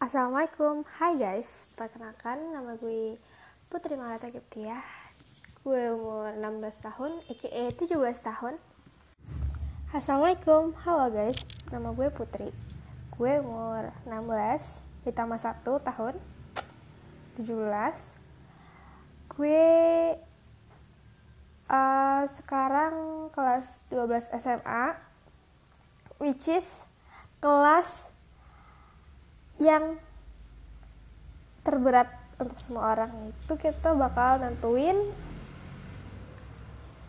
Assalamualaikum, hai guys Perkenalkan, nama gue Putri Malata Kiptia Gue umur 16 tahun, aka 17 tahun. Assalamualaikum, halo guys Nama gue Putri. Gue umur 16, ditambah 1 tahun 17 Gue uh, sekarang kelas 12 SMA Which is kelas yang terberat untuk semua orang. Itu kita bakal nentuin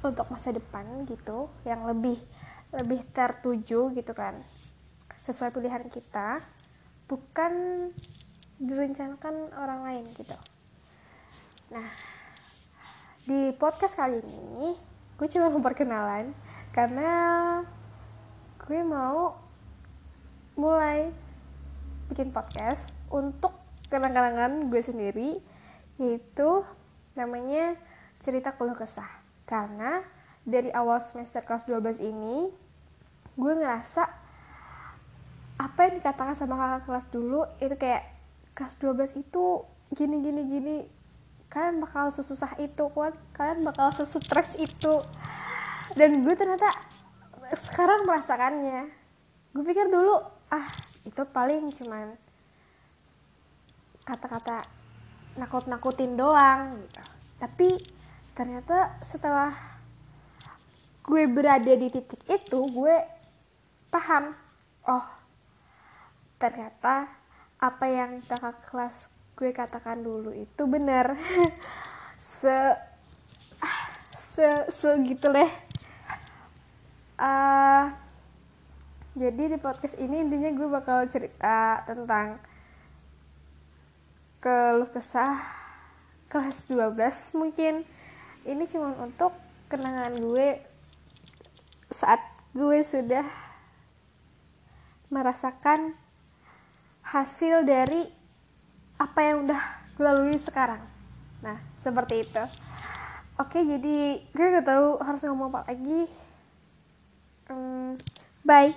untuk masa depan gitu yang lebih lebih tertuju gitu kan. Sesuai pilihan kita bukan direncanakan orang lain gitu. Nah di podcast kali ini gue cuma mau perkenalan karena gue mau mulai bikin podcast untuk kenang-kenangan gue sendiri yaitu namanya cerita keluh kesah. Karena dari awal semester kelas 12 ini gue ngerasa apa yang dikatakan sama kakak kelas dulu itu kayak kelas 12 itu gini gini gini kalian bakal sesusah itu kalian bakal sestress itu. Dan gue ternyata sekarang merasakannya. Gue pikir dulu ah itu paling cuman kata-kata nakut-nakutin doang gitu. Tapi ternyata setelah gue berada di titik itu, gue paham, oh ternyata apa yang kakak kelas gue katakan dulu itu benar. se se segitu deh. Uh, jadi di podcast ini intinya gue bakal cerita tentang keluh kesah kelas 12 mungkin. Ini cuma untuk kenangan gue saat gue sudah merasakan hasil dari apa yang udah gue lalui sekarang. Nah seperti itu. Oke jadi gue gak tahu harus ngomong apa lagi. Hmm, bye